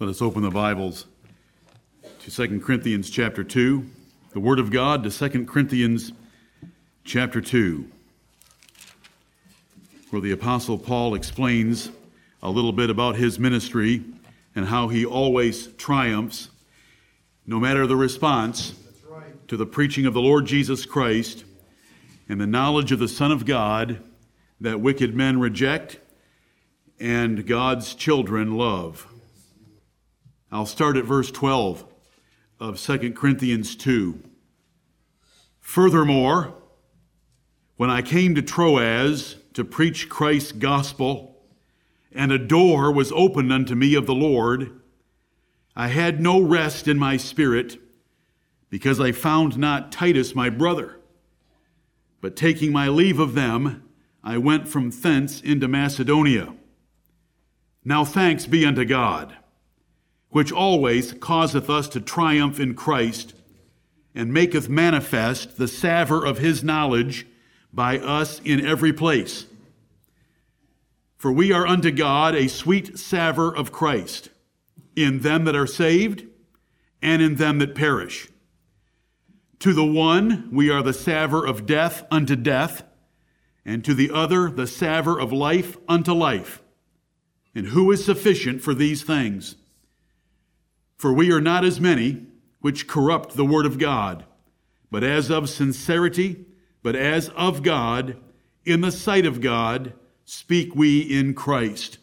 Let us open the Bibles to 2 Corinthians chapter 2, the Word of God to 2 Corinthians chapter 2, where the Apostle Paul explains a little bit about his ministry and how he always triumphs, no matter the response to the preaching of the Lord Jesus Christ and the knowledge of the Son of God that wicked men reject and God's children love. I'll start at verse 12 of 2 Corinthians 2. Furthermore, when I came to Troas to preach Christ's gospel, and a door was opened unto me of the Lord, I had no rest in my spirit, because I found not Titus my brother. But taking my leave of them, I went from thence into Macedonia. Now thanks be unto God which always causeth us to triumph in Christ, and maketh manifest the savour of his knowledge by us in every place. For we are unto God a sweet savour of Christ, in them that are saved, and in them that perish. To the one we are the savour of death unto death, and to the other the savour of life unto life. And who is sufficient for these things? For we are not as many which corrupt the word of God, but as of sincerity, but as of God, in the sight of God, speak we in Christ.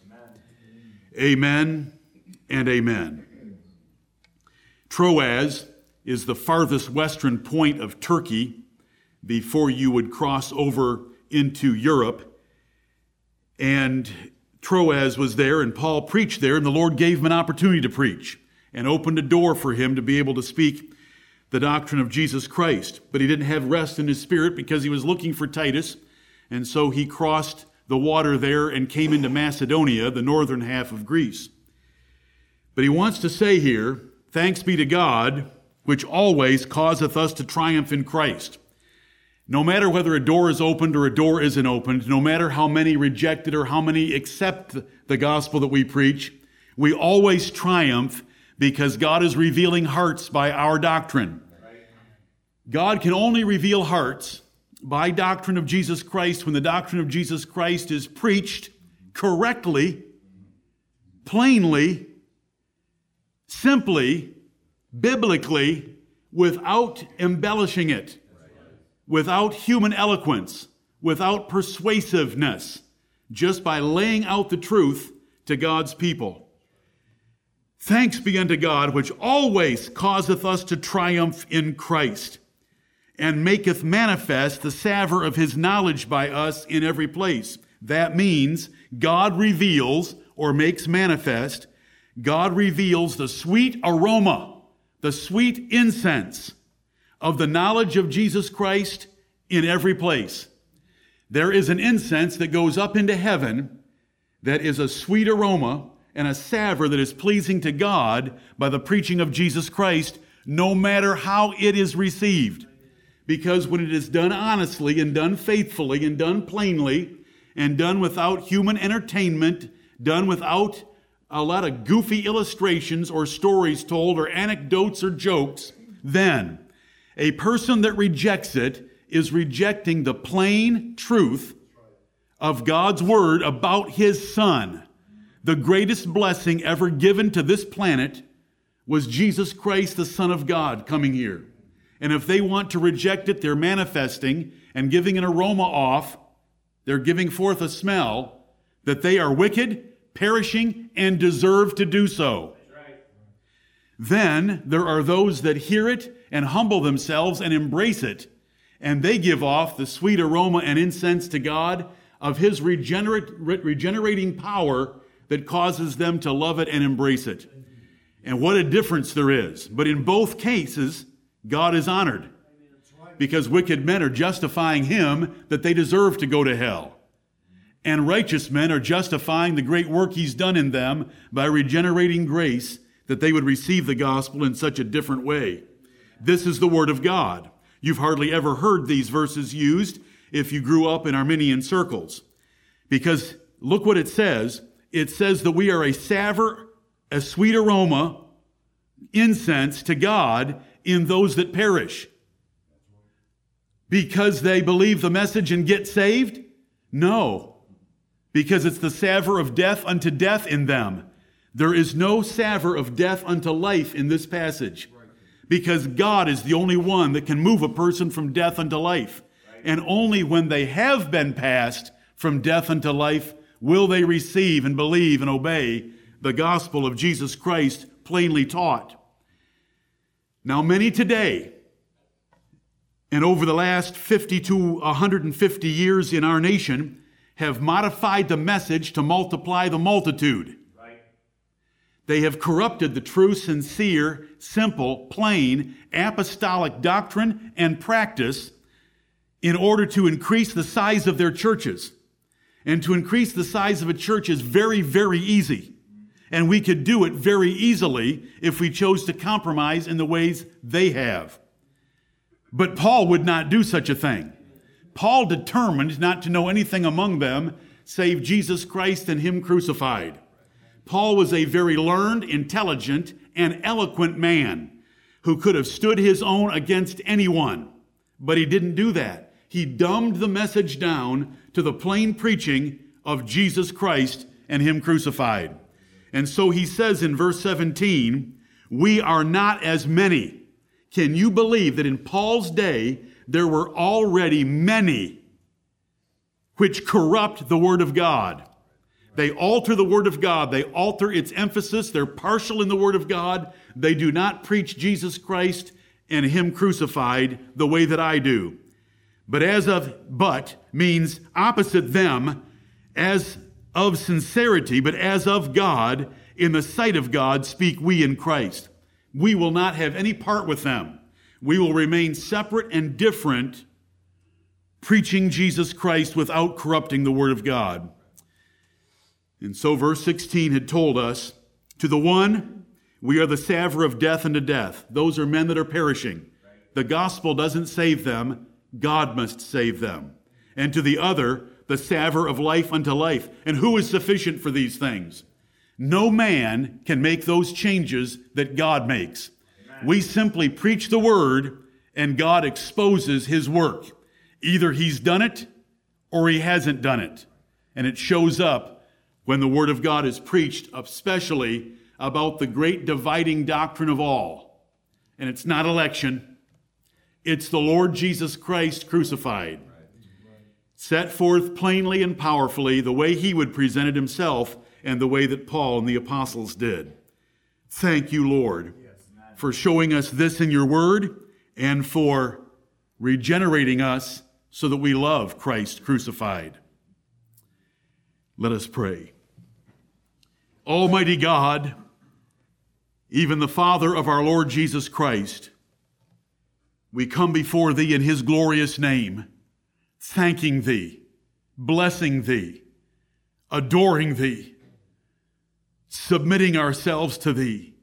Amen, and amen. Troas is the farthest western point of Turkey before you would cross over into Europe. And Troas was there, and Paul preached there, and the Lord gave him an opportunity to preach and opened a door for him to be able to speak the doctrine of Jesus Christ. But he didn't have rest in his spirit because he was looking for Titus, and so he crossed the water there and came into Macedonia, the northern half of Greece. But he wants to say here, thanks be to God, which always causeth us to triumph in Christ. No matter whether a door is opened or a door isn't opened, no matter how many reject it or how many accept the gospel that we preach, we always triumph because God is revealing hearts by our doctrine. God can only reveal hearts by doctrine of Jesus Christ when the doctrine of Jesus Christ is preached correctly, plainly, simply, biblically, without embellishing it, without human eloquence, without persuasiveness, just by laying out the truth to God's people. Thanks be unto God, which always causeth us to triumph in Christ, and maketh manifest the savour of his knowledge by us in every place. That means God reveals or makes manifest, God reveals the sweet aroma, the sweet incense of the knowledge of Jesus Christ in every place. There is an incense that goes up into heaven that is a sweet aroma and a savor that is pleasing to God by the preaching of Jesus Christ, no matter how it is received. Because when it is done honestly and done faithfully and done plainly and done without human entertainment, done without a lot of goofy illustrations or stories told or anecdotes or jokes, then a person that rejects it is rejecting the plain truth of God's word about his son the greatest blessing ever given to this planet was Jesus Christ, the Son of God, coming here. And if they want to reject it, they're manifesting and giving an aroma off. They're giving forth a smell that they are wicked, perishing, and deserve to do so. Then there are those that hear it and humble themselves and embrace it, and they give off the sweet aroma and incense to God of His regenerate, regenerating power that causes them to love it and embrace it. And what a difference there is. But in both cases, God is honored because wicked men are justifying him that they deserve to go to hell. And righteous men are justifying the great work he's done in them by regenerating grace that they would receive the gospel in such a different way. This is the word of God. You've hardly ever heard these verses used if you grew up in Arminian circles. Because look what it says it says that we are a savor a sweet aroma, incense to God in those that perish. Because they believe the message and get saved? No. Because it's the savor of death unto death in them. There is no savor of death unto life in this passage. Because God is the only one that can move a person from death unto life. And only when they have been passed from death unto life will they receive and believe and obey the gospel of Jesus Christ plainly taught. Now, many today, and over the last 50 to 150 years in our nation, have modified the message to multiply the multitude. Right. They have corrupted the true, sincere, simple, plain, apostolic doctrine and practice in order to increase the size of their churches. And to increase the size of a church is very, very easy. And we could do it very easily if we chose to compromise in the ways they have. But Paul would not do such a thing. Paul determined not to know anything among them save Jesus Christ and Him crucified. Paul was a very learned, intelligent, and eloquent man who could have stood his own against anyone. But he didn't do that he dumbed the message down to the plain preaching of Jesus Christ and Him crucified. And so he says in verse 17, We are not as many. Can you believe that in Paul's day there were already many which corrupt the Word of God? They alter the Word of God. They alter its emphasis. They're partial in the Word of God. They do not preach Jesus Christ and Him crucified the way that I do but as of but means opposite them as of sincerity, but as of God, in the sight of God, speak we in Christ. We will not have any part with them. We will remain separate and different, preaching Jesus Christ without corrupting the Word of God. And so, verse 16 had told us to the one, we are the savor of death unto death. Those are men that are perishing. The gospel doesn't save them, God must save them. And to the other, the savor of life unto life. And who is sufficient for these things? No man can make those changes that God makes. Amen. We simply preach the word and God exposes his work. Either he's done it or he hasn't done it. And it shows up when the word of God is preached, especially about the great dividing doctrine of all. And it's not election. It's the Lord Jesus Christ crucified. Set forth plainly and powerfully the way he would present it himself and the way that Paul and the apostles did. Thank you, Lord, for showing us this in your word and for regenerating us so that we love Christ crucified. Let us pray. Almighty God, even the Father of our Lord Jesus Christ, we come before thee in his glorious name, thanking thee, blessing thee, adoring thee, submitting ourselves to thee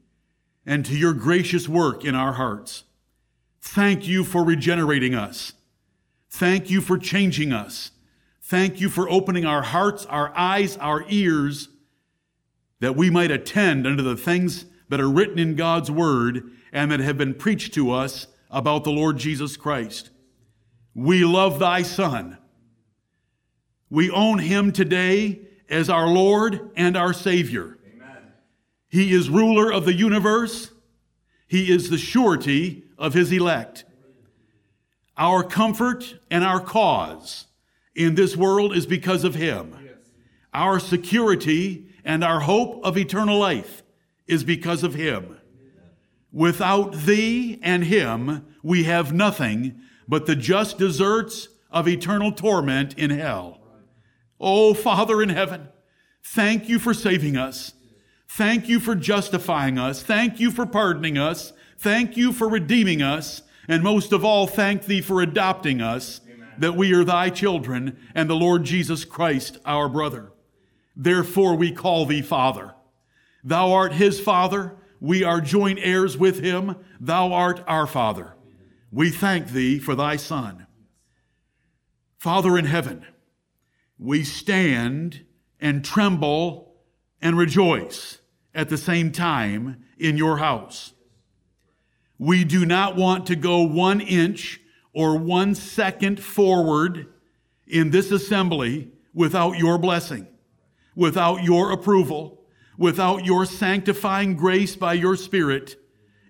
and to your gracious work in our hearts. Thank you for regenerating us. Thank you for changing us. Thank you for opening our hearts, our eyes, our ears, that we might attend unto the things that are written in God's word and that have been preached to us about the Lord Jesus Christ. We love thy Son. We own him today as our Lord and our Savior. Amen. He is ruler of the universe. He is the surety of his elect. Our comfort and our cause in this world is because of him. Our security and our hope of eternal life is because of him. Without thee and him, we have nothing but the just deserts of eternal torment in hell. Oh, Father in heaven, thank you for saving us. Thank you for justifying us. Thank you for pardoning us. Thank you for redeeming us. And most of all, thank thee for adopting us, Amen. that we are thy children and the Lord Jesus Christ, our brother. Therefore we call thee Father. Thou art his Father we are joint heirs with him. Thou art our Father. We thank thee for thy Son. Father in heaven, we stand and tremble and rejoice at the same time in your house. We do not want to go one inch or one second forward in this assembly without your blessing, without your approval, without your sanctifying grace by your Spirit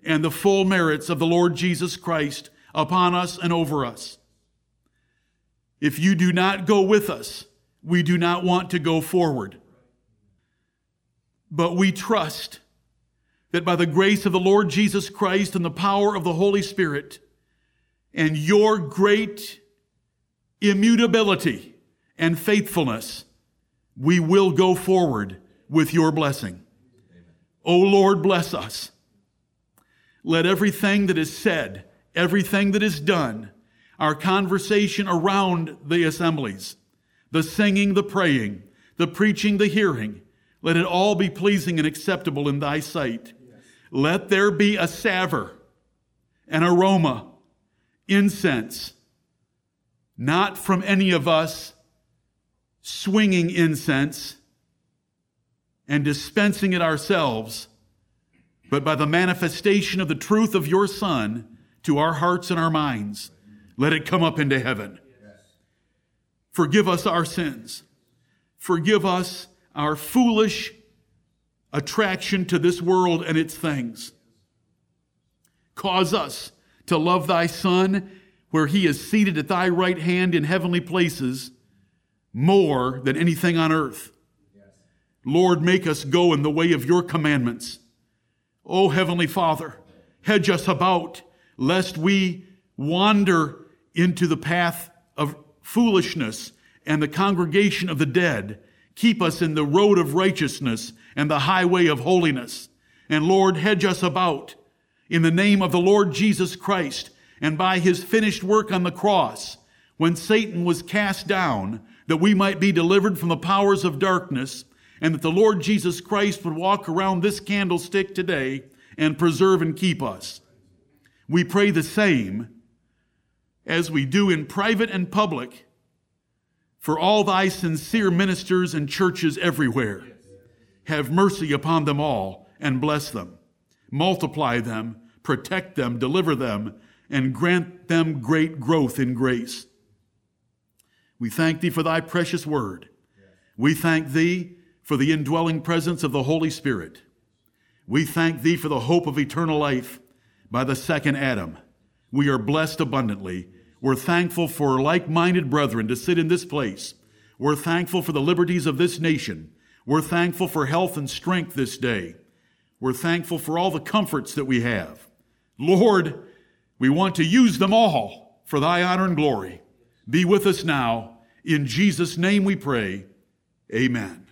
and the full merits of the Lord Jesus Christ upon us and over us. If you do not go with us, we do not want to go forward. But we trust that by the grace of the Lord Jesus Christ and the power of the Holy Spirit and your great immutability and faithfulness, we will go forward with your blessing. O Lord, bless us. Let everything that is said, everything that is done, our conversation around the assemblies, the singing, the praying, the preaching, the hearing, let it all be pleasing and acceptable in thy sight. Let there be a savor, an aroma, incense, not from any of us swinging incense and dispensing it ourselves, but by the manifestation of the truth of your Son to our hearts and our minds. Let it come up into heaven. Forgive us our sins. Forgive us our foolish attraction to this world and its things. Cause us to love thy Son where he is seated at thy right hand in heavenly places more than anything on earth. Lord, make us go in the way of your commandments. O Heavenly Father, hedge us about, lest we wander into the path of foolishness and the congregation of the dead. Keep us in the road of righteousness and the highway of holiness. And Lord, hedge us about in the name of the Lord Jesus Christ and by his finished work on the cross, when Satan was cast down, that we might be delivered from the powers of darkness and that the Lord Jesus Christ would walk around this candlestick today and preserve and keep us. We pray the same as we do in private and public for all thy sincere ministers and churches everywhere. Have mercy upon them all and bless them. Multiply them, protect them, deliver them, and grant them great growth in grace. We thank thee for thy precious word. We thank thee for the indwelling presence of the Holy Spirit. We thank thee for the hope of eternal life by the second Adam. We are blessed abundantly. We're thankful for like minded brethren to sit in this place. We're thankful for the liberties of this nation. We're thankful for health and strength this day. We're thankful for all the comforts that we have. Lord, we want to use them all for thy honor and glory. Be with us now. In Jesus' name we pray. Amen.